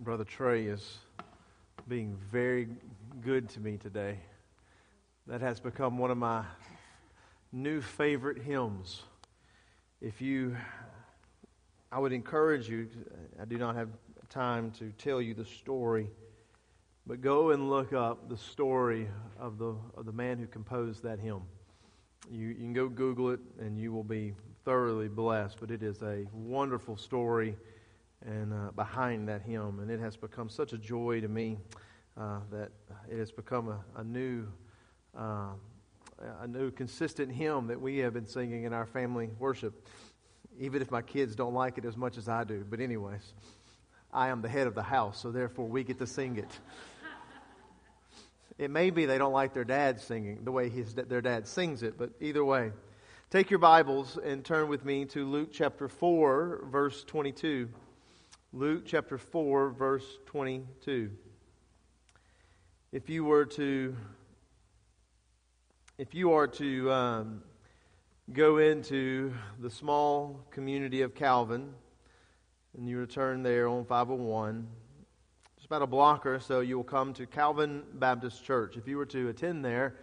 Brother Trey is being very good to me today. That has become one of my new favorite hymns. If you, I would encourage you, I do not have time to tell you the story, but go and look up the story of the, of the man who composed that hymn. You, you can go Google it and you will be thoroughly blessed, but it is a wonderful story and uh, behind that hymn, and it has become such a joy to me uh, that it has become a, a new, uh, a new consistent hymn that we have been singing in our family worship, even if my kids don't like it as much as I do. But anyways, I am the head of the house, so therefore we get to sing it. It may be they don't like their dad singing the way his, their dad sings it, but either way. Take your Bibles and turn with me to Luke chapter 4, verse 22. Luke chapter 4, verse 22. If you were to, if you are to um, go into the small community of Calvin, and you return there on 501, it's about a block or so, you will come to Calvin Baptist Church. If you were to attend there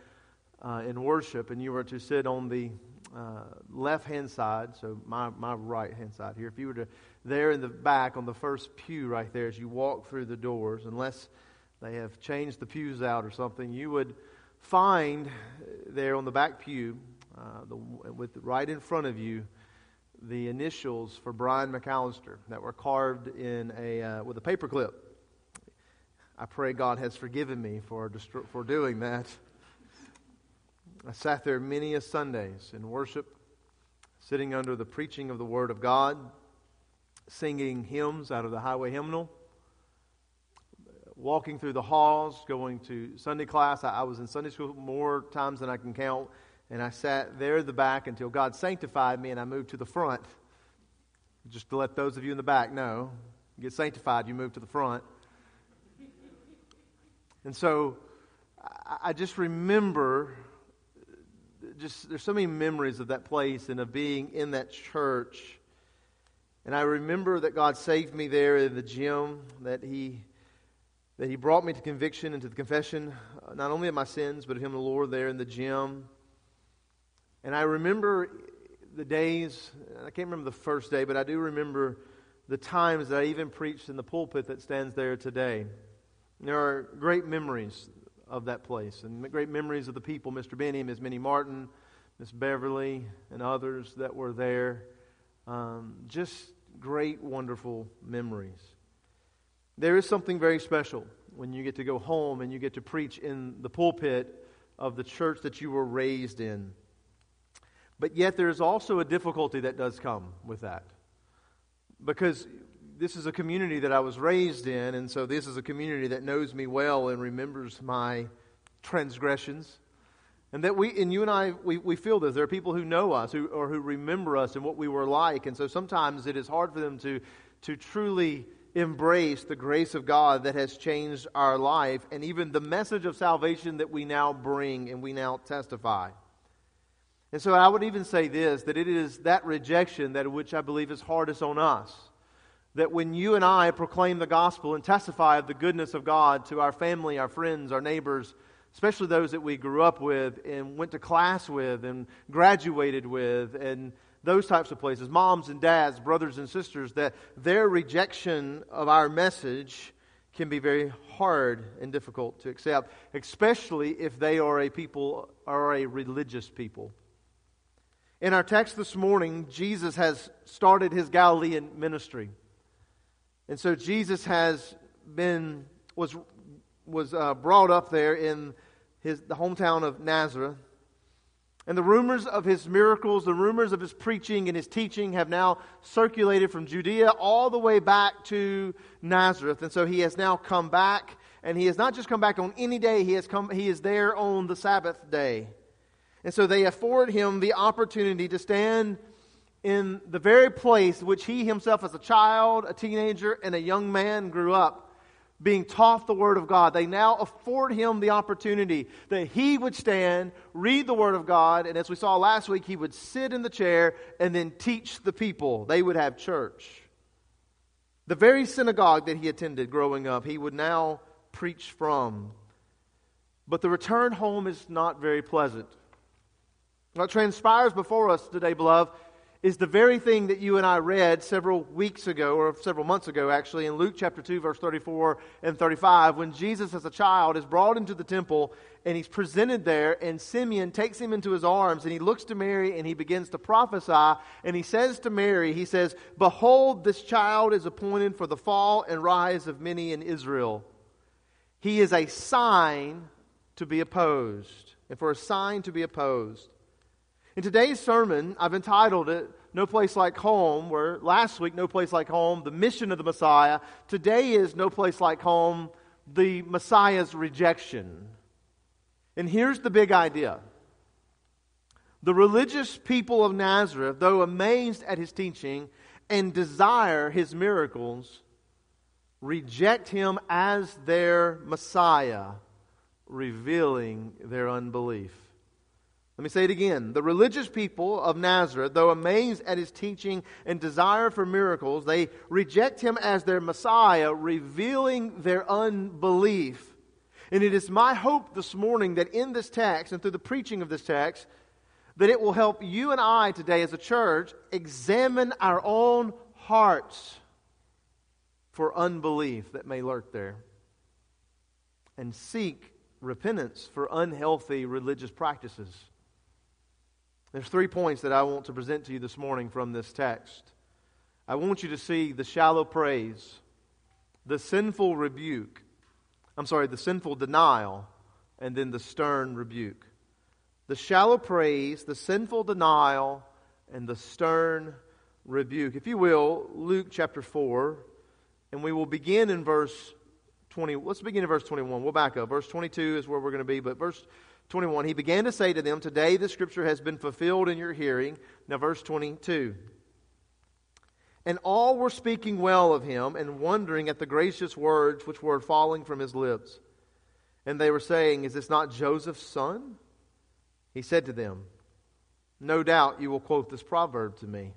uh, in worship and you were to sit on the uh, left hand side, so my, my right hand side here, if you were to, there in the back on the first pew right there, as you walk through the doors, unless they have changed the pews out or something, you would find there on the back pew, uh, the, with right in front of you, the initials for Brian McAllister that were carved in a uh, with a paperclip. I pray God has forgiven me for for doing that. I sat there many a Sundays in worship, sitting under the preaching of the Word of God, singing hymns out of the highway hymnal, walking through the halls, going to Sunday class. I, was in Sunday school more times than I can count, and I sat there in the back until God sanctified me and I moved to the front. Just to let those of you in the back know, get sanctified, you move to the front. And so I just remember just there's so many memories of that place and of being in that church. And I remember that God saved me there in the gym, that He that He brought me to conviction and to the confession, uh, not only of my sins, but of Him, the Lord, there in the gym. And I remember the days, I can't remember the first day, but I do remember the times that I even preached in the pulpit that stands there today. There are great memories of that place. And great memories of the people, Mr. Benny, Ms. Minnie Martin, Miss Beverly, and others that were there. Um, just great, wonderful memories. There is something very special when you get to go home and you get to preach in the pulpit of the church that you were raised in. But yet, there is also a difficulty that does come with that. Because this is a community that I was raised in, and so this is a community that knows me well and remembers my transgressions. And that we, and you and I, we, we feel this. There are people who know us who, or who remember us and what we were like. And so sometimes it is hard for them to, to truly embrace the grace of God that has changed our life and even the message of salvation that we now bring and we now testify. And so I would even say this that it is that rejection that which I believe is hardest on us that when you and I proclaim the gospel and testify of the goodness of God to our family, our friends, our neighbors, especially those that we grew up with and went to class with and graduated with and those types of places, moms and dads, brothers and sisters, that their rejection of our message can be very hard and difficult to accept, especially if they are a people are a religious people. In our text this morning, Jesus has started his Galilean ministry. And so Jesus has been, was, was uh, brought up there in his, the hometown of Nazareth. And the rumors of his miracles, the rumors of his preaching and his teaching have now circulated from Judea all the way back to Nazareth. And so he has now come back, and he has not just come back on any day, he, has come, he is there on the Sabbath day. And so they afford him the opportunity to stand in the very place which he himself, as a child, a teenager, and a young man, grew up, being taught the Word of God. They now afford him the opportunity that he would stand, read the Word of God, and as we saw last week, he would sit in the chair and then teach the people. They would have church. The very synagogue that he attended growing up, he would now preach from. But the return home is not very pleasant. What transpires before us today, beloved, is the very thing that you and I read several weeks ago, or several months ago, actually, in Luke chapter 2, verse 34 and 35, when Jesus, as a child, is brought into the temple and he's presented there, and Simeon takes him into his arms, and he looks to Mary and he begins to prophesy, and he says to Mary, He says, Behold, this child is appointed for the fall and rise of many in Israel. He is a sign to be opposed, and for a sign to be opposed. In today's sermon, I've entitled it No Place Like Home, where last week, No Place Like Home, the mission of the Messiah. Today is No Place Like Home, the Messiah's rejection. And here's the big idea the religious people of Nazareth, though amazed at his teaching and desire his miracles, reject him as their Messiah, revealing their unbelief. Let me say it again. The religious people of Nazareth, though amazed at his teaching and desire for miracles, they reject him as their Messiah, revealing their unbelief. And it is my hope this morning that in this text and through the preaching of this text, that it will help you and I today as a church examine our own hearts for unbelief that may lurk there and seek repentance for unhealthy religious practices. There's three points that I want to present to you this morning from this text. I want you to see the shallow praise, the sinful rebuke, I'm sorry, the sinful denial, and then the stern rebuke. The shallow praise, the sinful denial, and the stern rebuke. If you will, Luke chapter 4, and we will begin in verse 20. Let's begin in verse 21. We'll back up. Verse 22 is where we're going to be, but verse 21, he began to say to them, Today the scripture has been fulfilled in your hearing. Now, verse 22. And all were speaking well of him and wondering at the gracious words which were falling from his lips. And they were saying, Is this not Joseph's son? He said to them, No doubt you will quote this proverb to me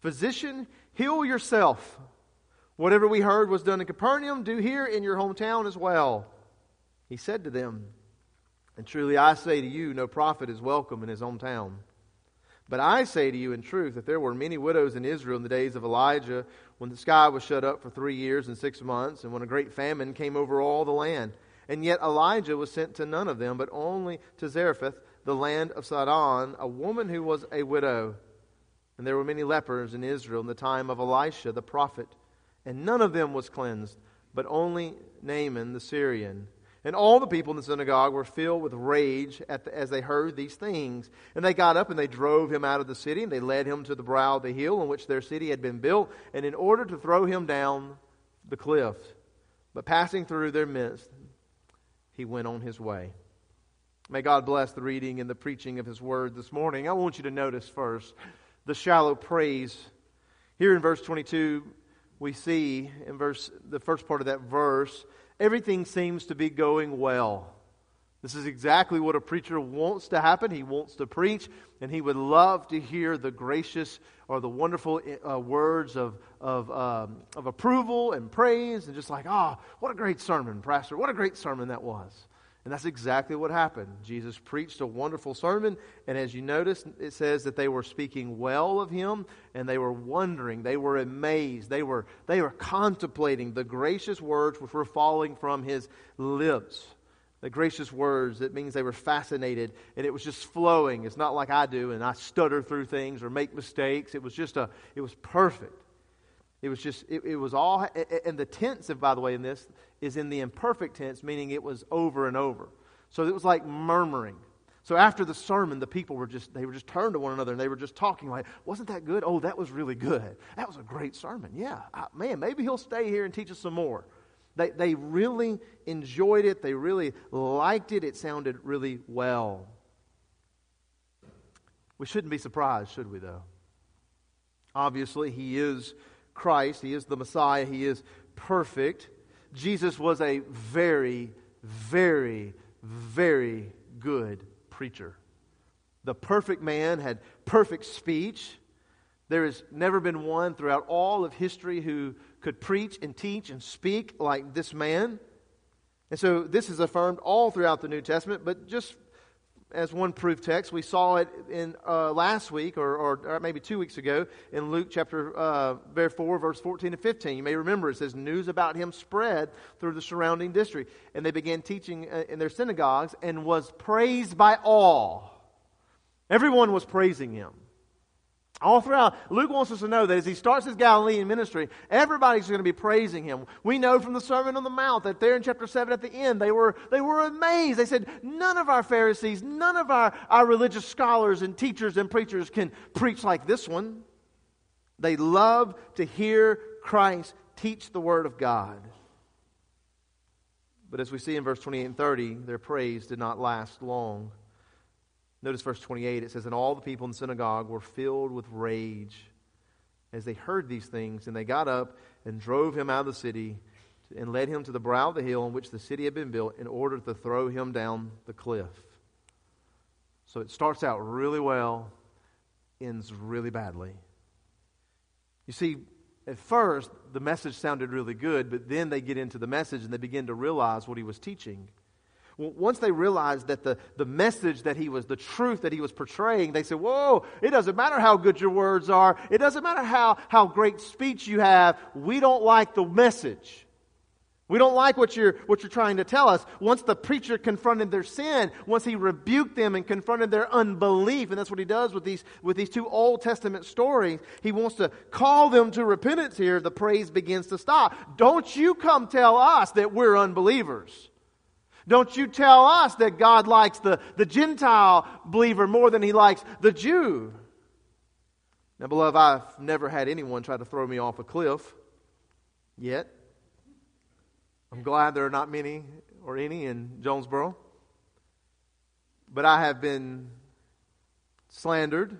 Physician, heal yourself. Whatever we heard was done in Capernaum, do here in your hometown as well. He said to them, and truly I say to you, no prophet is welcome in his hometown. But I say to you in truth that there were many widows in Israel in the days of Elijah, when the sky was shut up for three years and six months, and when a great famine came over all the land. And yet Elijah was sent to none of them, but only to Zarephath, the land of Sidon, a woman who was a widow. And there were many lepers in Israel in the time of Elisha the prophet, and none of them was cleansed, but only Naaman the Syrian. And all the people in the synagogue were filled with rage the, as they heard these things. And they got up and they drove him out of the city, and they led him to the brow of the hill on which their city had been built, and in order to throw him down the cliff. But passing through their midst, he went on his way. May God bless the reading and the preaching of his word this morning. I want you to notice first the shallow praise. Here in verse 22, we see in verse the first part of that verse everything seems to be going well. This is exactly what a preacher wants to happen. He wants to preach, and he would love to hear the gracious or the wonderful uh, words of, of, um, of approval and praise, and just like, oh, what a great sermon, Pastor. What a great sermon that was. And that's exactly what happened. Jesus preached a wonderful sermon, and as you notice, it says that they were speaking well of him, and they were wondering, they were amazed, they were, they were contemplating the gracious words which were falling from his lips. The gracious words, it means they were fascinated, and it was just flowing. It's not like I do, and I stutter through things or make mistakes. It was just a, it was perfect. It was just, it, it, was all, and the tense, of, by the way, in this is in the imperfect tense, meaning it was over and over. So it was like murmuring. So after the sermon, the people were just, they were just turned to one another and they were just talking like, wasn't that good? Oh, that was really good. That was a great sermon. Yeah, I, man, maybe he'll stay here and teach us some more. They, they really enjoyed it. They really liked it. It sounded really well. We shouldn't be surprised, should we, though? Obviously, he is Christ. He is the Messiah. He is perfect. Jesus was a very, very, very good preacher. The perfect man had perfect speech. There has never been one throughout all of history who could preach and teach and speak like this man. And so this is affirmed all throughout the New Testament, but just as one proof text, we saw it in uh, last week or, or, maybe two weeks ago in Luke chapter uh, 4, verse 14 and 15. You may remember it says, News about him spread through the surrounding district. And they began teaching uh, in their synagogues and was praised by all. Everyone was praising him. All throughout, Luke wants us to know that as he starts his Galilean ministry, everybody's going to be praising him. We know from the Sermon on the Mount that there in chapter 7 at the end, they were, they were amazed. They said, None of our Pharisees, none of our, our religious scholars and teachers and preachers can preach like this one. They love to hear Christ teach the Word of God. But as we see in verse 28 and 30, their praise did not last long. Notice verse 28, it says, And all the people in the synagogue were filled with rage as they heard these things, and they got up and drove him out of the city and led him to the brow of the hill on which the city had been built in order to throw him down the cliff. So it starts out really well, ends really badly. You see, at first, the message sounded really good, but then they get into the message and they begin to realize what he was teaching. Once they realized that the, the message that he was, the truth that he was portraying, they said, Whoa, it doesn't matter how good your words are. It doesn't matter how, how great speech you have. We don't like the message. We don't like what you're, what you're trying to tell us. Once the preacher confronted their sin, once he rebuked them and confronted their unbelief, and that's what he does with these, with these two Old Testament stories, he wants to call them to repentance here, the praise begins to stop. Don't you come tell us that we're unbelievers. Don't you tell us that God likes the, the Gentile believer more than he likes the Jew. Now, beloved, I've never had anyone try to throw me off a cliff yet. I'm glad there are not many or any in Jonesboro. But I have been slandered.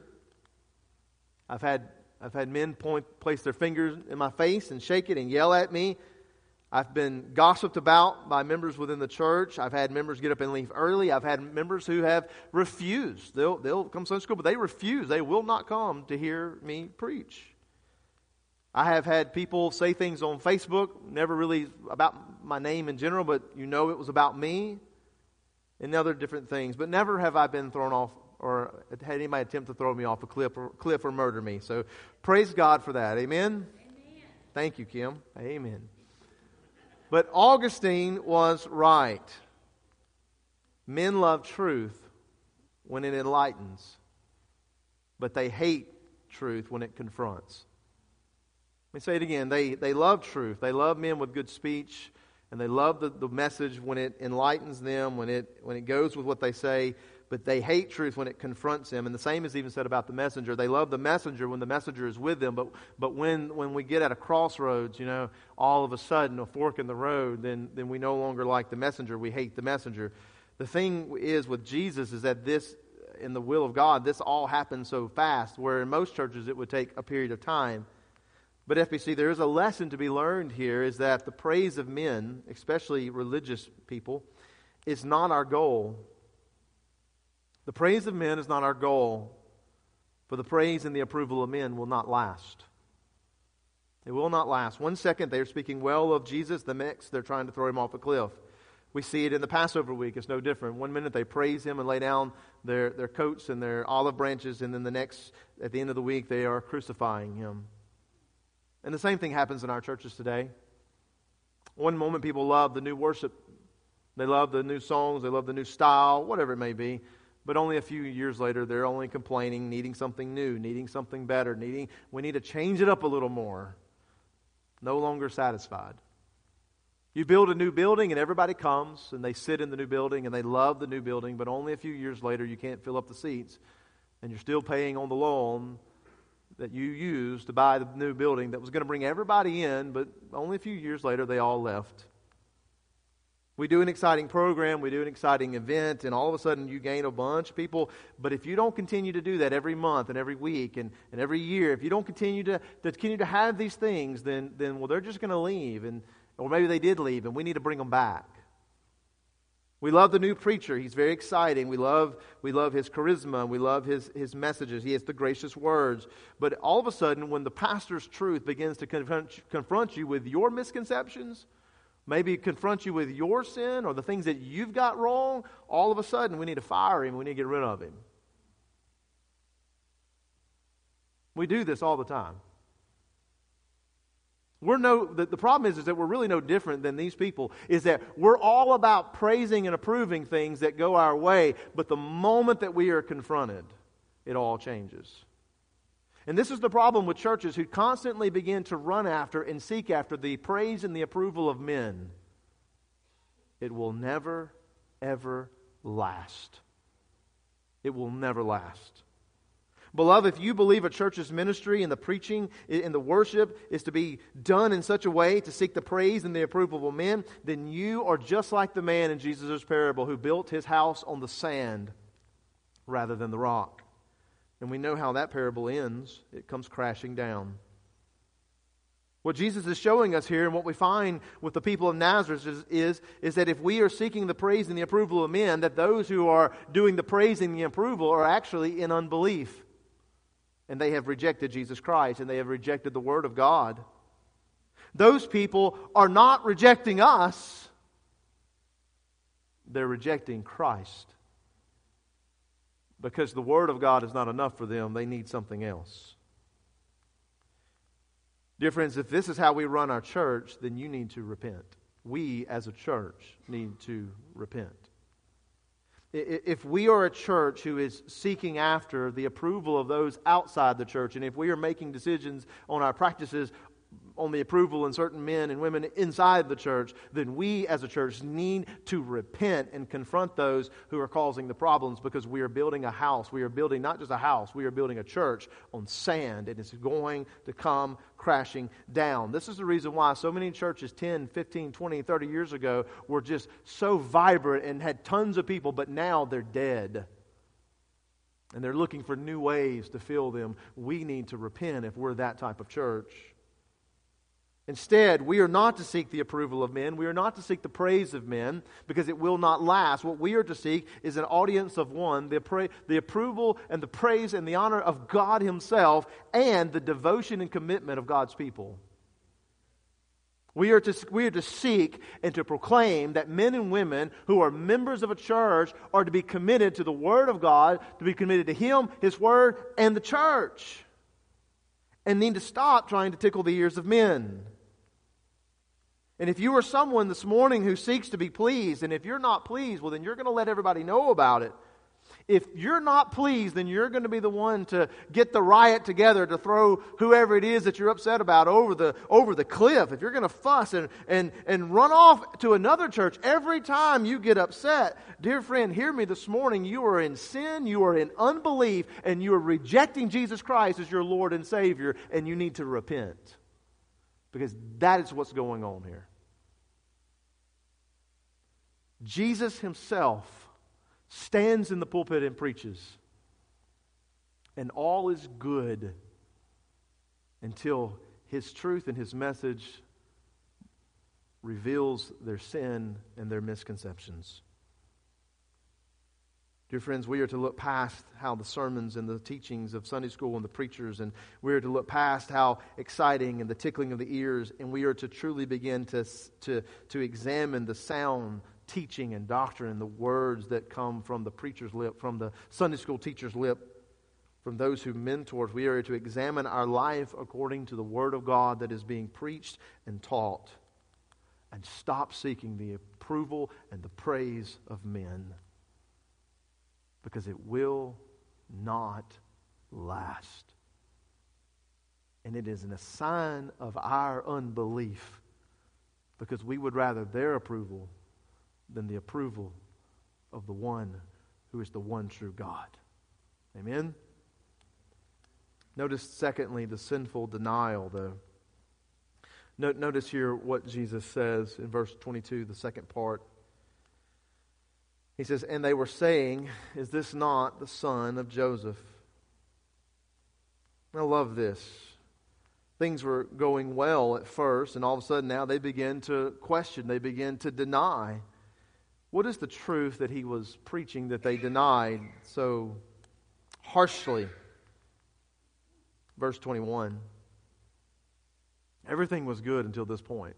I've had, I've had men point, place their fingers in my face and shake it and yell at me I've been gossiped about by members within the church. I've had members get up and leave early. I've had members who have refused. They'll, they'll come to Sunday school, but they refuse. They will not come to hear me preach. I have had people say things on Facebook, never really about my name in general, but you know it was about me and other different things. But never have I been thrown off or had anybody attempt to throw me off a cliff or, cliff or murder me. So praise God for that. Amen? Amen. Thank you, Kim. Amen. But Augustine was right. Men love truth when it enlightens, but they hate truth when it confronts. Let me say it again. They, they love truth. They love men with good speech, and they love the, the message when it enlightens them, when it, when it goes with what they say but they hate truth when it confronts them. And the same is even said about the messenger. They love the messenger when the messenger is with them, but, but when, when we get at a crossroads, you know, all of a sudden, a fork in the road, then, then we no longer like the messenger. We hate the messenger. The thing is with Jesus is that this, in the will of God, this all happens so fast, where in most churches it would take a period of time. But FBC, there is a lesson to be learned here is that the praise of men, especially religious people, is not our goal. The praise of men is not our goal, for the praise and the approval of men will not last. It will not last. One second they're speaking well of Jesus, the next they're trying to throw him off a cliff. We see it in the Passover week. It's no different. One minute they praise him and lay down their, their coats and their olive branches, and then the next, at the end of the week, they are crucifying him. And the same thing happens in our churches today. One moment people love the new worship, they love the new songs, they love the new style, whatever it may be. But only a few years later, they're only complaining, needing something new, needing something better, needing, we need to change it up a little more. No longer satisfied. You build a new building and everybody comes and they sit in the new building and they love the new building, but only a few years later you can't fill up the seats and you're still paying on the loan that you used to buy the new building that was going to bring everybody in, but only a few years later they all left. We do an exciting program, we do an exciting event, and all of a sudden you gain a bunch of people. But if you don't continue to do that every month and every week and, and every year, if you don't continue to, to continue to have these things, then, then well, they're just going to leave. And, or maybe they did leave, and we need to bring them back. We love the new preacher. He's very exciting. We love, we love his charisma. We love his, his messages. He has the gracious words. But all of a sudden, when the pastor's truth begins to confront, confront you with your misconceptions, maybe confront you with your sin or the things that you've got wrong, all of a sudden we need to fire him. We need to get rid of him. We do this all the time. We're no, the, the problem is, is that we're really no different than these people, is that we're all about praising and approving things that go our way, but the moment that we are confronted, it all changes. And this is the problem with churches who constantly begin to run after and seek after the praise and the approval of men. It will never, ever last. It will never last. Beloved, if you believe a church's ministry and the preaching and the worship is to be done in such a way to seek the praise and the approval of men, then you are just like the man in Jesus' parable who built his house on the sand rather than the rock. And we know how that parable ends it comes crashing down. What Jesus is showing us here and what we find with the people of Nazareth is, is, is, that if we are seeking the praise and the approval of men, that those who are doing the praise and the approval are actually in unbelief and they have rejected Jesus Christ and they have rejected the Word of God. Those people are not rejecting us, they're rejecting Christ. Because the Word of God is not enough for them, they need something else. Dear friends, if this is how we run our church, then you need to repent. We as a church need to repent. If we are a church who is seeking after the approval of those outside the church, and if we are making decisions on our practices on the approval of certain men and women inside the church, then we as a church need to repent and confront those who are causing the problems because we are building a house. We are building not just a house, we are building a church on sand, and it's going to come crashing down. This is the reason why so many churches 10, 15, 20, 30 years ago were just so vibrant and had tons of people, but now they're dead. And they're looking for new ways to fill them. We need to repent if we're that type of church. Instead, we are not to seek the approval of men. We are not to seek the praise of men because it will not last. What we are to seek is an audience of one, the, pra- the approval and the praise and the honor of God Himself, and the devotion and commitment of God's people. We are, to, we are to seek and to proclaim that men and women who are members of a church are to be committed to the Word of God, to be committed to Him, His Word, and the church, and need to stop trying to tickle the ears of men. And if you are someone this morning who seeks to be pleased, and if you're not pleased, well, then you're going to let everybody know about it. If you're not pleased, then you're going to be the one to get the riot together to throw whoever it is that you're upset about over the, over the cliff. If you're going to fuss and, and, and run off to another church every time you get upset, dear friend, hear me this morning. You are in sin, you are in unbelief, and you are rejecting Jesus Christ as your Lord and Savior, and you need to repent. Because that is what's going on here. Jesus himself stands in the pulpit and preaches, and all is good until his truth and his message reveals their sin and their misconceptions. Dear friends, we are to look past how the sermons and the teachings of Sunday school and the preachers, and we are to look past how exciting and the tickling of the ears, and we are to truly begin to, to, to examine the sound teaching and doctrine the words that come from the preacher's lip, from the Sunday school teacher's lip, from those who mentor us. We are to examine our life according to the Word of God that is being preached and taught and stop seeking the approval and the praise of men because it will not last. And it is a sign of our unbelief because we would rather their approval than the approval of the one who is the one true God. Amen? Notice, secondly, the sinful denial, though. Notice here what Jesus says in verse 22, the second part. He says, And they were saying, Is this not the son of Joseph? I love this. Things were going well at first, and all of a sudden now they begin to question, they begin to deny What is the truth that he was preaching that they denied so harshly? Verse 21. Everything was good until this point.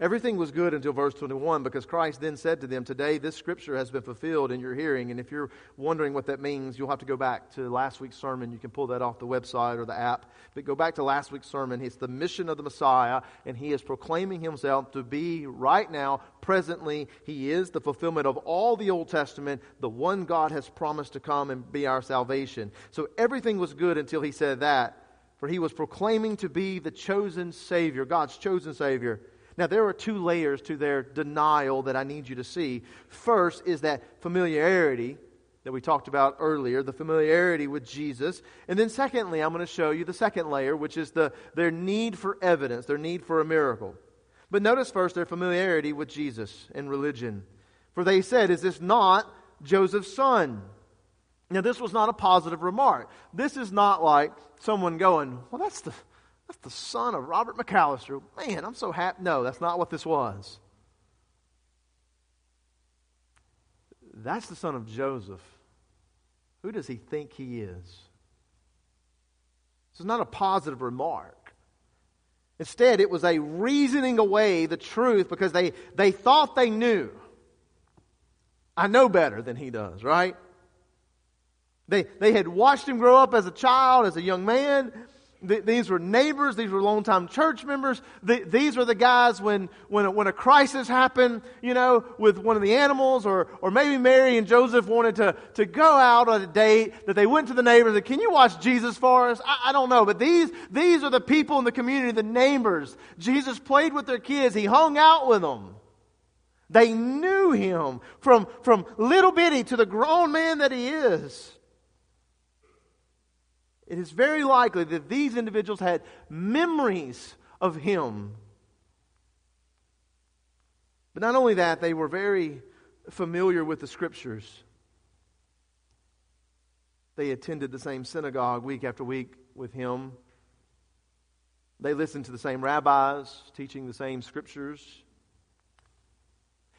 Everything was good until verse 21 because Christ then said to them, Today this scripture has been fulfilled in your hearing. And if you're wondering what that means, you'll have to go back to last week's sermon. You can pull that off the website or the app. But go back to last week's sermon. It's the mission of the Messiah, and he is proclaiming himself to be right now, presently. He is the fulfillment of all the Old Testament, the one God has promised to come and be our salvation. So everything was good until he said that. For he was proclaiming to be the chosen Savior, God's chosen Savior. Now, there are two layers to their denial that I need you to see. First is that familiarity that we talked about earlier, the familiarity with Jesus. And then, secondly, I'm going to show you the second layer, which is the, their need for evidence, their need for a miracle. But notice first their familiarity with Jesus and religion. For they said, Is this not Joseph's son? Now, this was not a positive remark. This is not like someone going, Well, that's the, that's the son of Robert McAllister. Man, I'm so happy. No, that's not what this was. That's the son of Joseph. Who does he think he is? This is not a positive remark. Instead, it was a reasoning away the truth because they, they thought they knew. I know better than he does, right? They, they had watched him grow up as a child, as a young man. Th- these were neighbors. These were longtime church members. Th- these were the guys when, when, a, when a crisis happened, you know, with one of the animals, or, or maybe Mary and Joseph wanted to, to go out on a date, that they went to the neighbors and, can you watch Jesus for us? I, I don't know, but these, these are the people in the community, the neighbors. Jesus played with their kids. He hung out with them. They knew him from, from little bitty to the grown man that he is it is very likely that these individuals had memories of him. But not only that, they were very familiar with the scriptures. They attended the same synagogue week after week with him. They listened to the same rabbis teaching the same scriptures.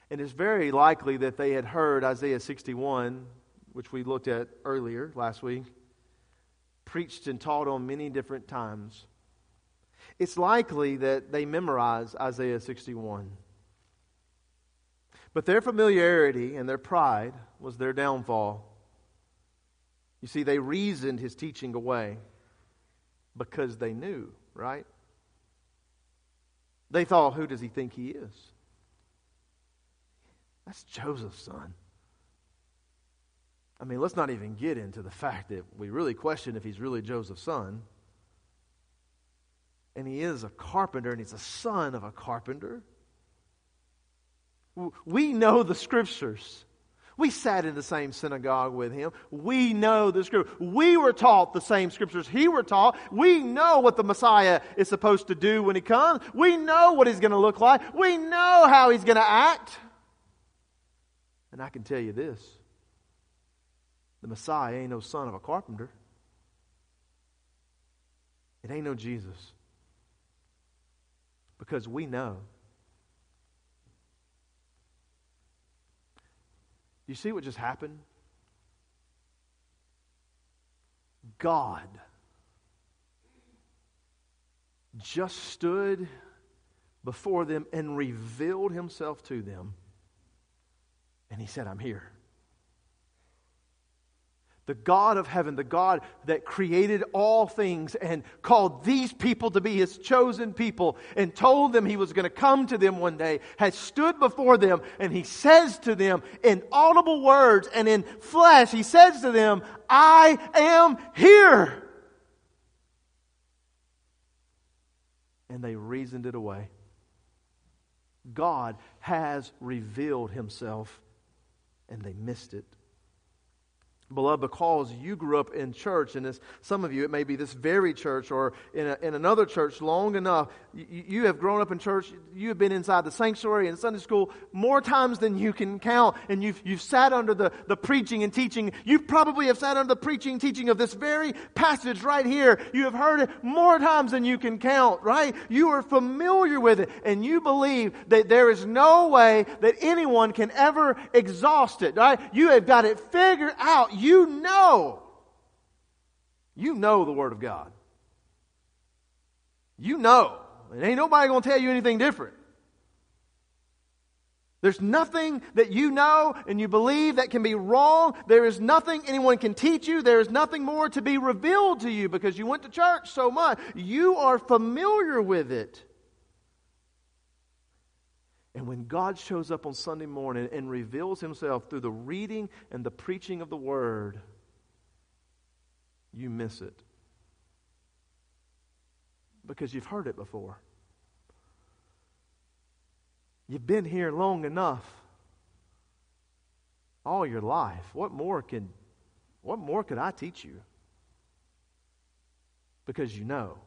And it's very likely that they had heard Isaiah 61, which we looked at earlier last week preached and taught on many different times. It's likely that they memorized Isaiah 61. But their familiarity and their pride was their downfall. You see, they reasoned his teaching away because they knew, right? They thought, who does he think he is? That's Joseph's son. I mean, let's not even get into the fact that we really question if he's really Joseph's son. And he is a carpenter, and he's a son of a carpenter. We know the scriptures. We sat in the same synagogue with him. We know the scripture. We were taught the same scriptures he were taught. We know what the Messiah is supposed to do when he comes. We know what he's going to look like. We know how he's going to act. And I can tell you this the Messiah ain't no son of a carpenter. It ain't no Jesus. Because we know. You see what just happened? God just stood before them and revealed himself to them. And he said, I'm here the God of heaven, the God that created all things and called these people to be his chosen people and told them he was going to come to them one day, has stood before them and he says to them in audible words and in flesh, he says to them, I am here. And they reasoned it away. God has revealed himself and they missed it. Beloved, because you grew up in church, and this, some of you, it may be this very church or in, a, in another church long enough, you, you, have grown up in church, you have been inside the sanctuary and Sunday school more times than you can count, and you've, you've sat under the, the preaching and teaching. You probably have sat under the preaching teaching of this very passage right here. You have heard it more times than you can count, right? You are familiar with it, and you believe that there is no way that anyone can ever exhaust it, right? You have got it figured out you know. You know the Word of God. You know. And ain't nobody going to tell you anything different. There's nothing that you know and you believe that can be wrong. There is nothing anyone can teach you. There is nothing more to be revealed to you because you went to church so much. You are familiar with it. And when God shows up on Sunday morning and reveals himself through the reading and the preaching of the word, you miss it. Because you've heard it before. You've been here long enough. All your life. What more can what more could I teach you? Because you know.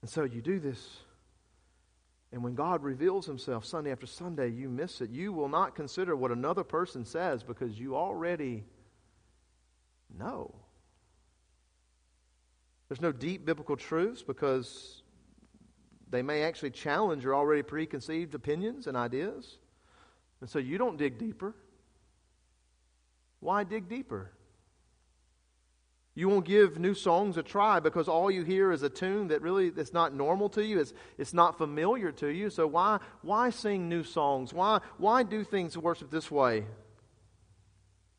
And so you do this and when God reveals himself Sunday after Sunday, you miss it. You will not consider what another person says because you already know. There's no deep biblical truths because they may actually challenge your already preconceived opinions and ideas. And so you don't dig deeper. Why dig deeper? You won't give new songs a try because all you hear is a tune that really it's not normal to you. It's, it's not familiar to you. So why, why sing new songs? Why, why do things worship this way?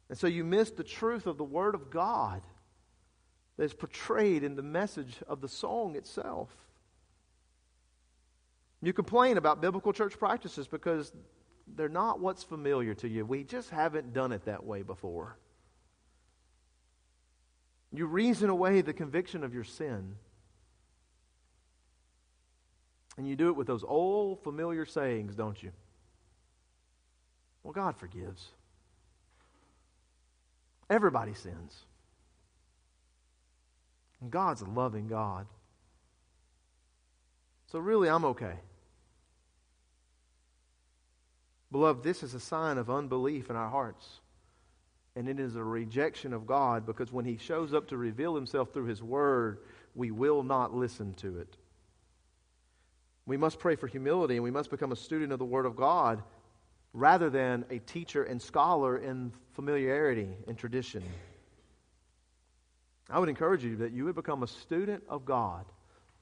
And so you miss the truth of the Word of God that is portrayed in the message of the song itself. You complain about biblical church practices because they're not what's familiar to you. We just haven't done it that way before. You reason away the conviction of your sin. And you do it with those old familiar sayings, don't you? Well, God forgives. Everybody sins. And God's a loving God. So, really, I'm okay. Beloved, this is a sign of unbelief in our hearts and it is a rejection of God because when He shows up to reveal Himself through His Word, we will not listen to it. We must pray for humility and we must become a student of the Word of God rather than a teacher and scholar in familiarity and tradition. I would encourage you that you would become a student of God,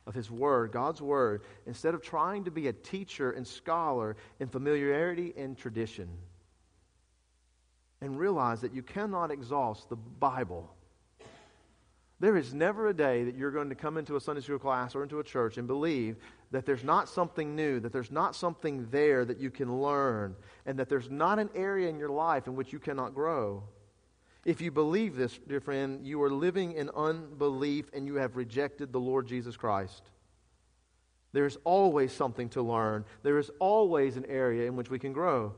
of His Word, God's Word, instead of trying to be a teacher and scholar in familiarity and tradition and realize that you cannot exhaust the Bible. There is never a day that you're going to come into a Sunday school class or into a church and believe that there's not something new, that there's not something there that you can learn, and that there's not an area in your life in which you cannot grow. If you believe this, dear friend, you are living in unbelief and you have rejected the Lord Jesus Christ. There's always something to learn. There is always an area in which we can grow.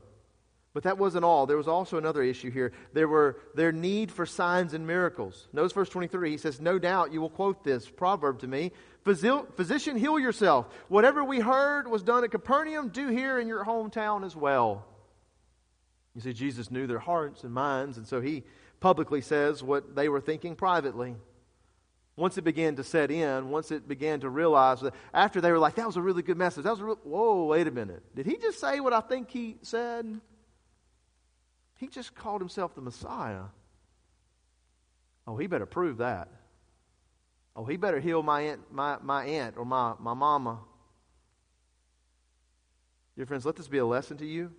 But that wasn't all. There was also another issue here. There were their need for signs and miracles. Notice verse 23. He says, No doubt you will quote this proverb to me. Physician, heal yourself. Whatever we heard was done at Capernaum, do here in your hometown as well. You see, Jesus knew their hearts and minds, and so he publicly says what they were thinking privately. Once it began to set in, once it began to realize that after they were like, that was a really good message. That was a real, whoa, wait a minute. Did he just say what I think he said? He just called himself the Messiah. Oh, he better prove that. Oh, he better heal my aunt, my, my aunt or my, my mama. Dear friends, let this be a lesson to you.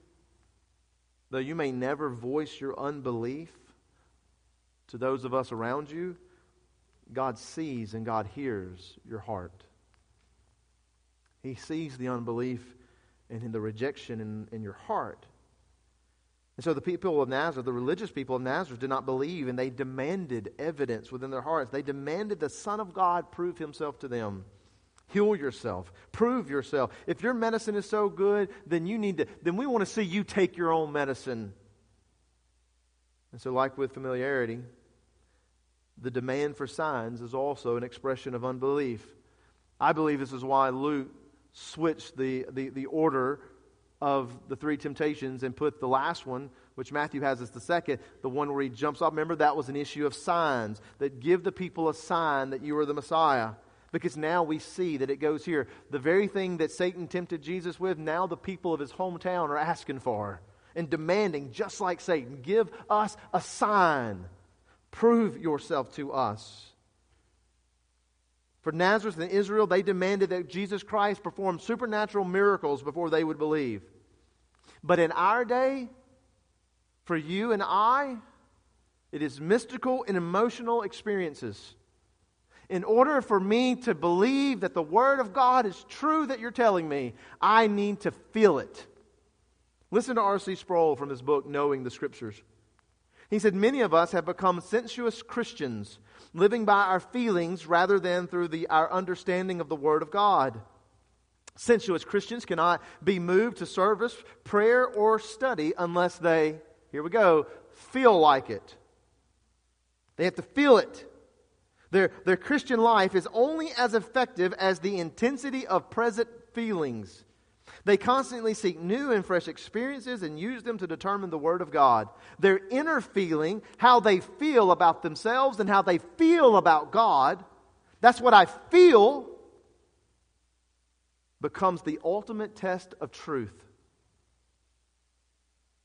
Though you may never voice your unbelief to those of us around you, God sees and God hears your heart. He sees the unbelief and the rejection in, in your heart. And so the people of Nazareth, the religious people of Nazareth, did not believe, and they demanded evidence within their hearts. They demanded the Son of God prove himself to them. Heal yourself. Prove yourself. If your medicine is so good, then you need to, then we want to see you take your own medicine. And so, like with familiarity, the demand for signs is also an expression of unbelief. I believe this is why Luke switched the, the, the order of the three temptations and put the last one, which Matthew has as the second, the one where he jumps off. Remember, that was an issue of signs, that give the people a sign that you are the Messiah. Because now we see that it goes here. The very thing that Satan tempted Jesus with, now the people of his hometown are asking for and demanding, just like Satan, give us a sign. Prove yourself to us. For Nazareth and Israel, they demanded that Jesus Christ perform supernatural miracles before they would believe. But in our day, for you and I, it is mystical and emotional experiences. In order for me to believe that the Word of God is true that you're telling me, I need to feel it. Listen to R.C. Sproul from his book, Knowing the Scriptures. He said, Many of us have become sensuous Christians, living by our feelings rather than through the, our understanding of the Word of God. Sensuous Christians cannot be moved to service, prayer, or study unless they, here we go, feel like it. They have to feel it. Their, their Christian life is only as effective as the intensity of present feelings. They constantly seek new and fresh experiences and use them to determine the Word of God. Their inner feeling, how they feel about themselves and how they feel about God, that's what I feel, becomes the ultimate test of truth.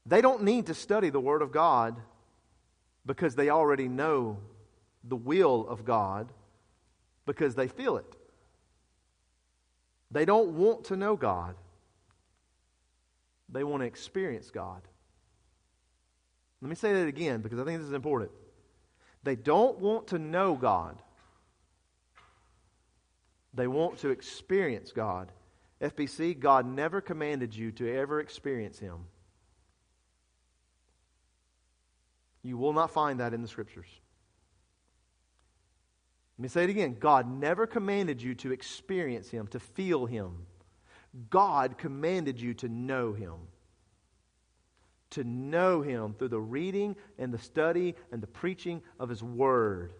They don't need to study the Word of God because they already know the will of God because they feel it. They don't want to know God they want to experience God. Let me say that again because I think this is important. They don't want to know God, they want to experience God. FBC, God never commanded you to ever experience Him. You will not find that in the Scriptures. Let me say it again. God never commanded you to experience Him, to feel Him. God commanded you to know Him. To know Him through the reading and the study and the preaching of His Word.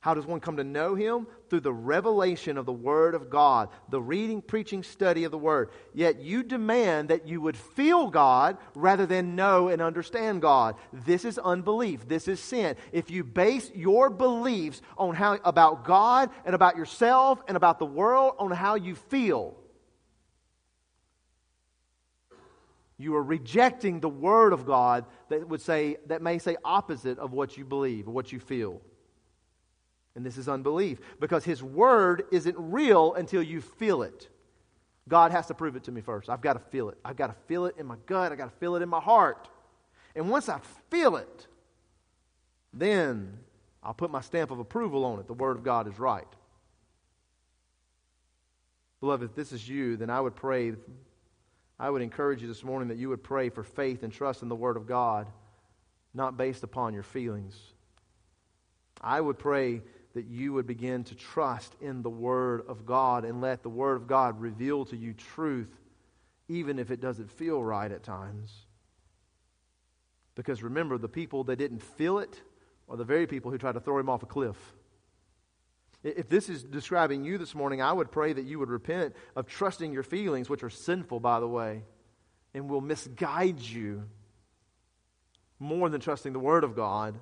How does one come to know Him? Through the revelation of the Word of God, the reading, preaching, study of the Word. Yet you demand that you would feel God rather than know and understand God. This is unbelief. This is sin. If you base your beliefs on how about God and about yourself and about the world on how you feel, You are rejecting the word of God that would say that may say opposite of what you believe or what you feel. And this is unbelief because his word isn't real until you feel it. God has to prove it to me first. I've got to feel it. I've got to feel it in my gut. I've got to feel it in my heart. And once I feel it, then I'll put my stamp of approval on it. The Word of God is right. Beloved, if this is you, then I would pray I would encourage you this morning that you would pray for faith and trust in the Word of God, not based upon your feelings. I would pray that you would begin to trust in the Word of God and let the Word of God reveal to you truth, even if it doesn't feel right at times. Because remember, the people that didn't feel it are the very people who tried to throw him off a cliff. If this is describing you this morning, I would pray that you would repent of trusting your feelings, which are sinful, by the way, and will misguide you more than trusting the Word of God.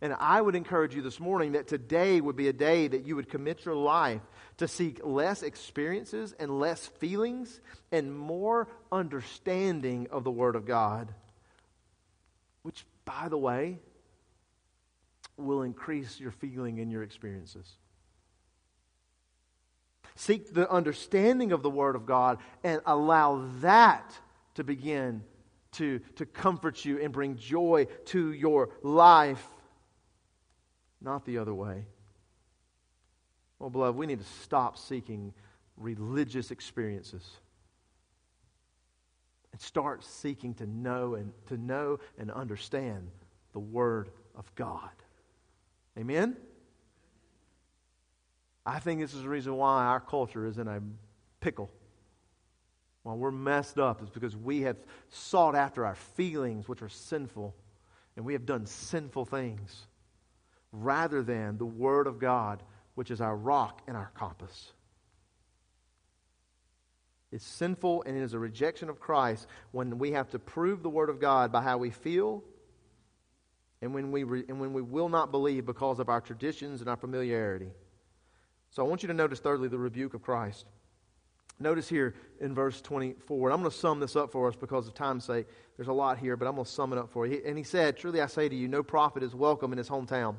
And I would encourage you this morning that today would be a day that you would commit your life to seek less experiences and less feelings and more understanding of the Word of God. Which, by the way, will increase your feeling and your experiences. Seek the understanding of the Word of God and allow that to begin to, to comfort you and bring joy to your life, not the other way. Well, beloved, we need to stop seeking religious experiences and start seeking to know and to know and understand the Word of God. Amen? I think this is the reason why our culture is in a pickle. while we're messed up, is because we have sought after our feelings, which are sinful, and we have done sinful things, rather than the Word of God, which is our rock and our compass. It's sinful and it is a rejection of Christ when we have to prove the Word of God by how we feel and when we, re- and when we will not believe because of our traditions and our familiarity. So I want you to notice, thirdly, the rebuke of Christ. Notice here in verse 24, I'm going to sum this up for us because of time's sake. There's a lot here, but I'm going to sum it up for you. And he said, Truly I say to you, no prophet is welcome in his hometown.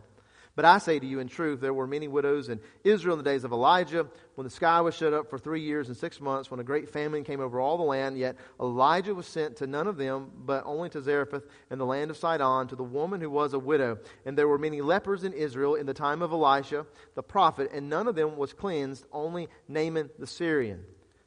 But I say to you, in truth, there were many widows in Israel in the days of Elijah, when the sky was shut up for three years and six months, when a great famine came over all the land. Yet Elijah was sent to none of them, but only to Zarephath in the land of Sidon, to the woman who was a widow. And there were many lepers in Israel in the time of Elisha the prophet, and none of them was cleansed, only Naaman the Syrian.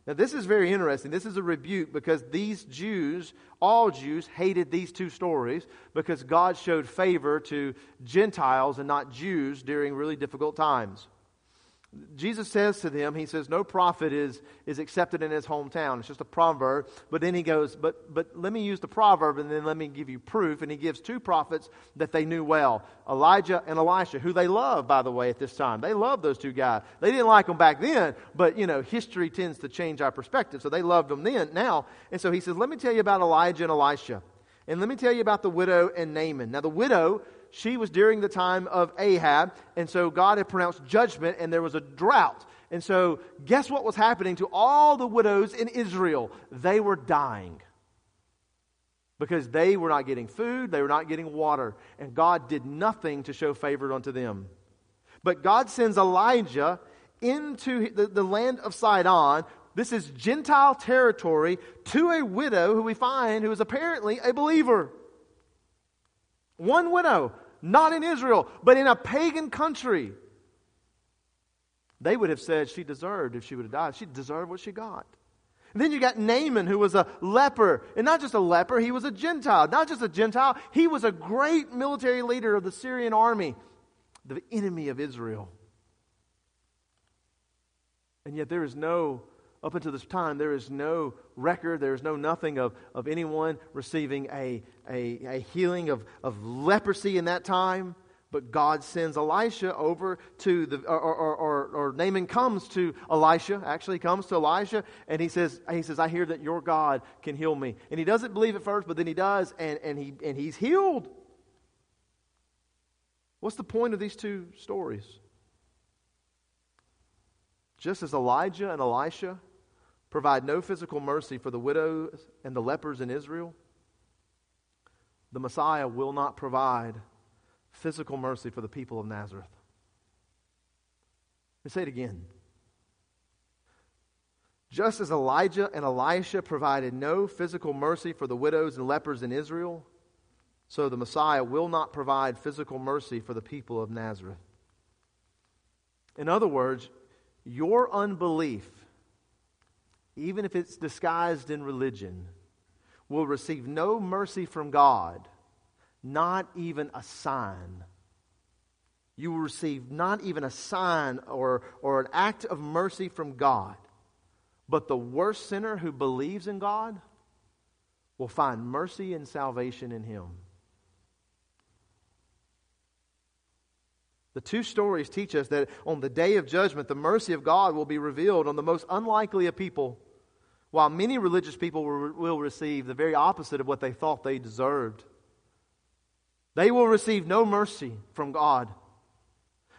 Now, this is very interesting. This is a rebuke because these Jews, all Jews, hated these two stories because God showed favor to Gentiles and not Jews during really difficult times. Jesus says to them, He says, No prophet is, is accepted in his hometown. It's just a proverb. But then he goes, but, but let me use the proverb and then let me give you proof. And he gives two prophets that they knew well Elijah and Elisha, who they loved, by the way, at this time. They loved those two guys. They didn't like them back then, but, you know, history tends to change our perspective. So they loved them then, now. And so he says, Let me tell you about Elijah and Elisha. And let me tell you about the widow and Naaman. Now, the widow she was during the time of Ahab, and so God had pronounced judgment, and there was a drought. And so, guess what was happening to all the widows in Israel? They were dying because they were not getting food, they were not getting water, and God did nothing to show favor unto them. But God sends Elijah into the, the land of Sidon. This is Gentile territory to a widow who we find who is apparently a believer. One widow not in Israel, but in a pagan country. They would have said she deserved if she would have died. She deserved what she got. And then you got Naaman, who was a leper. And not just a leper, he was a Gentile. Not just a Gentile, he was a great military leader of the Syrian army, the enemy of Israel. And yet there is no up until this time, there is no record, there is no nothing of, of anyone receiving a, a, a healing of, of leprosy in that time. But God sends Elisha over to the, or, or, or, or Naaman comes to Elisha, actually comes to Elisha, and he says, he says, I hear that your God can heal me. And he doesn't believe at first, but then he does, and, and, he, and he's healed. What's the point of these two stories? Just as Elijah and Elisha provide no physical mercy for the widows and the lepers in Israel, the Messiah will not provide physical mercy for the people of Nazareth. Let me say it again. Just as Elijah and Elisha provided no physical mercy for the widows and lepers in Israel, so the Messiah will not provide physical mercy for the people of Nazareth. In other words, your unbelief even if it's disguised in religion, will receive no mercy from God, not even a sign. You will receive not even a sign or, or an act of mercy from God. But the worst sinner who believes in God will find mercy and salvation in Him. The two stories teach us that on the day of judgment, the mercy of God will be revealed on the most unlikely of people while many religious people will receive the very opposite of what they thought they deserved. They will receive no mercy from God.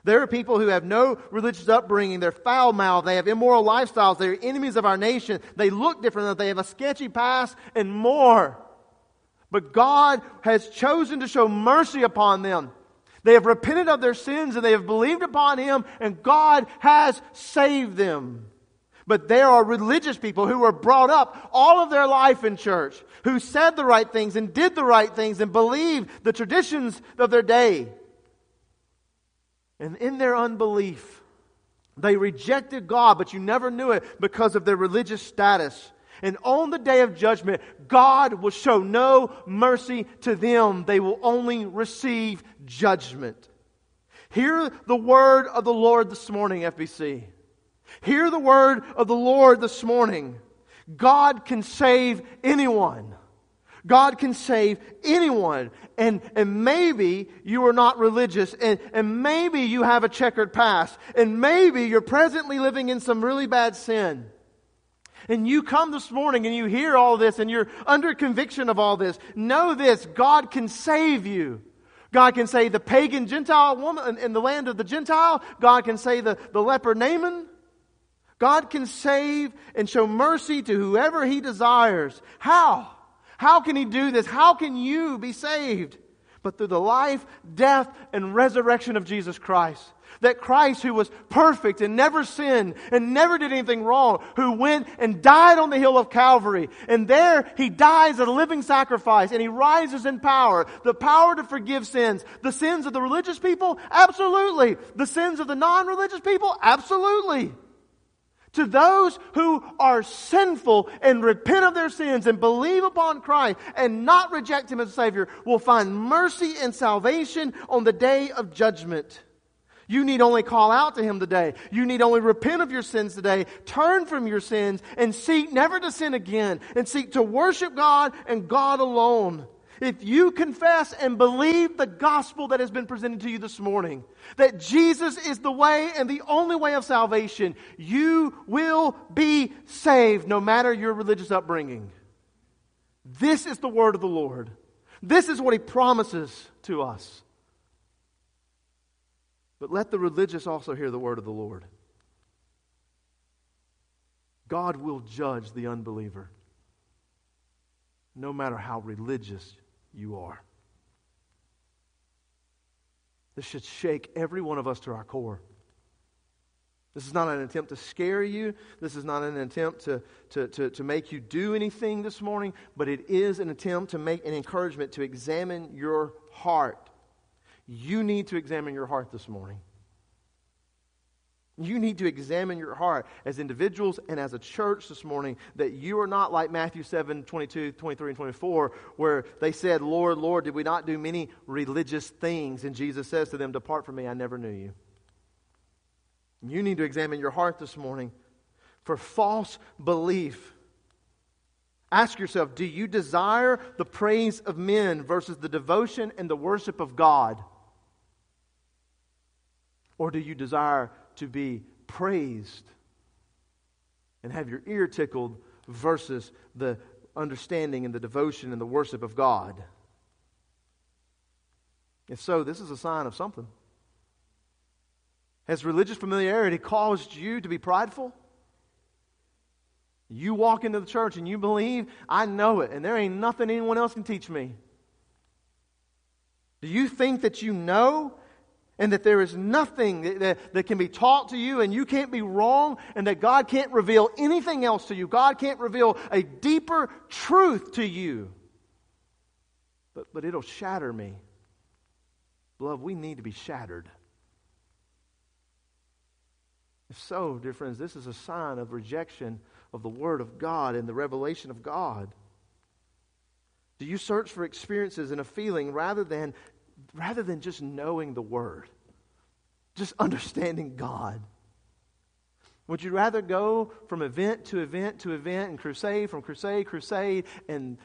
There are people who have no religious upbringing. They're foul mouthed. They have immoral lifestyles. They're enemies of our nation. They look different. They have a sketchy past and more. But God has chosen to show mercy upon them. They have repented of their sins and they have believed upon Him, and God has saved them. But there are religious people who were brought up all of their life in church, who said the right things and did the right things and believed the traditions of their day. And in their unbelief, they rejected God, but you never knew it because of their religious status. And on the day of judgment, God will show no mercy to them. They will only receive judgment. Hear the word of the Lord this morning, FBC. Hear the word of the Lord this morning. God can save anyone. God can save anyone. And, and maybe you are not religious, and, and maybe you have a checkered past, and maybe you're presently living in some really bad sin. And you come this morning and you hear all this and you're under conviction of all this. Know this God can save you. God can save the pagan Gentile woman in the land of the Gentile. God can save the, the leper Naaman. God can save and show mercy to whoever He desires. How? How can He do this? How can you be saved? But through the life, death, and resurrection of Jesus Christ. That Christ, who was perfect and never sinned and never did anything wrong, who went and died on the hill of Calvary, and there he dies a living sacrifice and he rises in power. The power to forgive sins. The sins of the religious people? Absolutely. The sins of the non-religious people? Absolutely. To those who are sinful and repent of their sins and believe upon Christ and not reject Him as Savior will find mercy and salvation on the day of judgment. You need only call out to Him today. You need only repent of your sins today, turn from your sins, and seek never to sin again, and seek to worship God and God alone. If you confess and believe the gospel that has been presented to you this morning, that Jesus is the way and the only way of salvation, you will be saved no matter your religious upbringing. This is the word of the Lord. This is what he promises to us. But let the religious also hear the word of the Lord. God will judge the unbeliever, no matter how religious you are. This should shake every one of us to our core. This is not an attempt to scare you. This is not an attempt to, to, to, to, make you do anything this morning, but it is an attempt to make an encouragement to examine your heart. You need to examine your heart this morning. You need to examine your heart as individuals and as a church this morning that you are not like Matthew 7 22, 23, and 24, where they said, Lord, Lord, did we not do many religious things? And Jesus says to them, Depart from me, I never knew you. You need to examine your heart this morning for false belief. Ask yourself, do you desire the praise of men versus the devotion and the worship of God? Or do you desire to be praised and have your ear tickled versus the understanding and the devotion and the worship of God? If so, this is a sign of something. Has religious familiarity caused you to be prideful? You walk into the church and you believe, I know it, and there ain't nothing anyone else can teach me. Do you think that you know and that there is nothing that, that, that, can be taught to you and you can't be wrong and that God can't reveal anything else to you. God can't reveal a deeper truth to you. But, but it'll shatter me. Love, we need to be shattered. If so, dear friends, this is a sign of rejection of the Word of God and the revelation of God. Do you search for experiences and a feeling rather than rather than just knowing the Word, just understanding God? Would you rather go from event to event to event and crusade from crusade, crusade, and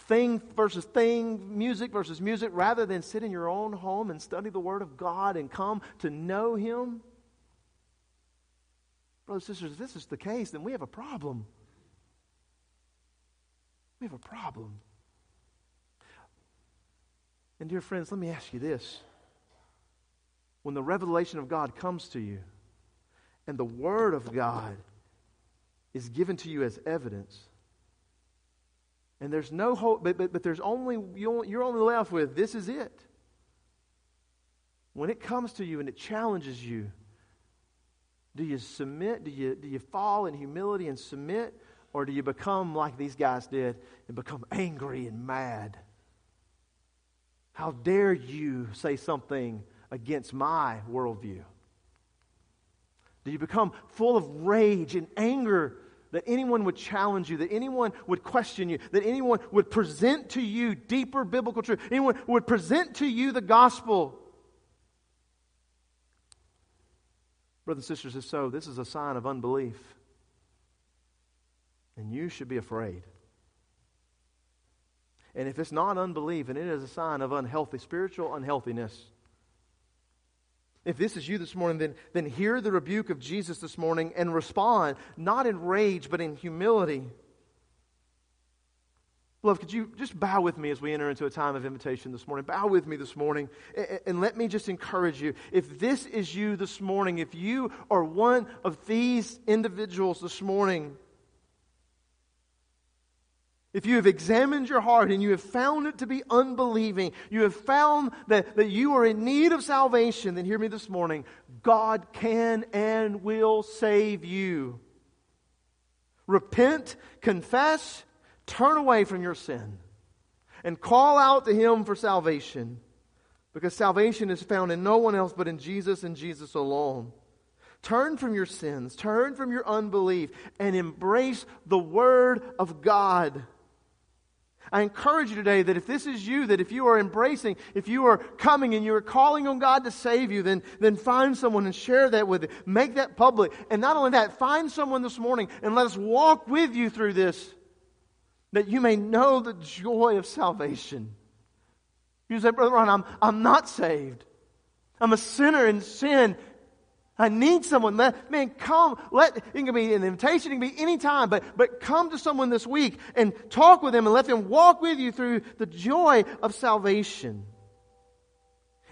thing versus thing, music versus music, rather than sit in your own home and study the Word of God and come to know Him? Brothers and sisters, if this is the case, then we have a problem. We have a problem. And, dear friends, let me ask you this. When the revelation of God comes to you and the Word of God is given to you as evidence, and there's no hope, but, but, but there's only, you're only left with this is it. When it comes to you and it challenges you, do you submit? Do you, do you fall in humility and submit? Or do you become like these guys did and become angry and mad? How dare you say something against my worldview? Do you become full of rage and anger that anyone would challenge you, that anyone would question you, that anyone would present to you deeper biblical truth, anyone would present to you the gospel? Brothers and sisters, if so, this is a sign of unbelief. And you should be afraid. And if it's not unbelief, and it is a sign of unhealthy, spiritual unhealthiness. If this is you this morning, then, then hear the rebuke of Jesus this morning and respond, not in rage, but in humility. Love, could you just bow with me as we enter into a time of invitation this morning? Bow with me this morning. And let me just encourage you. If this is you this morning, if you are one of these individuals this morning, if you have examined your heart and you have found it to be unbelieving, you have found that, that you are in need of salvation, then hear me this morning. God can and will save you. Repent, confess, Turn away from your sin and call out to Him for salvation because salvation is found in no one else but in Jesus and Jesus alone. Turn from your sins, turn from your unbelief, and embrace the Word of God. I encourage you today that if this is you, that if you are embracing, if you are coming and you are calling on God to save you, then, then find someone and share that with you. Make that public. And not only that, find someone this morning and let us walk with you through this that you may know the joy of salvation. You say, Brother Ron, I'm, I'm not saved. I'm a sinner in sin. I need someone. Man, come. Let, it can be an invitation, it can be any time, but, but come to someone this week and talk with them and let them walk with you through the joy of salvation.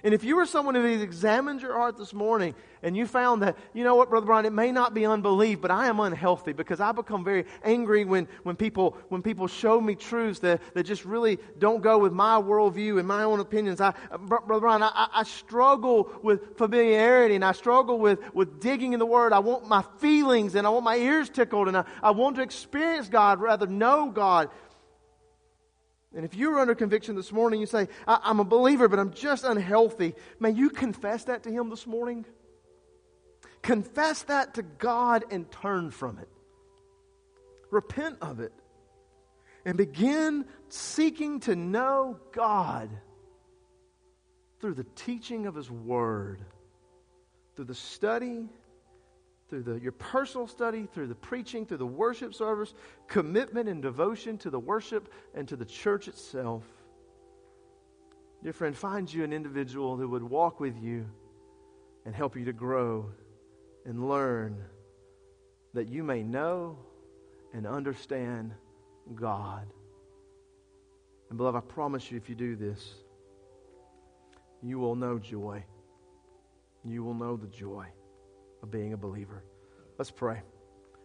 And if you were someone who has examined your heart this morning and you found that, you know what, Brother Brian, it may not be unbelief, but I am unhealthy because I become very angry when, when, people, when people show me truths that, that just really don't go with my worldview and my own opinions. I, uh, Brother Brian, I, I struggle with familiarity and I struggle with, with digging in the Word. I want my feelings and I want my ears tickled and I, I want to experience God rather know God. And if you're under conviction this morning, you say, I- am a believer, but I'm just unhealthy. May you confess that to Him this morning? Confess that to God and turn from it. Repent of it. And begin seeking to know God through the teaching of His Word, through the study through the, your personal study, through the preaching, through the worship service, commitment and devotion to the worship and to the church itself. Dear friend, find you an individual who would walk with you and help you to grow and learn that you may know and understand God. And beloved, I promise you, if you do this, you will know joy. You will know the joy of being a believer. Let's pray.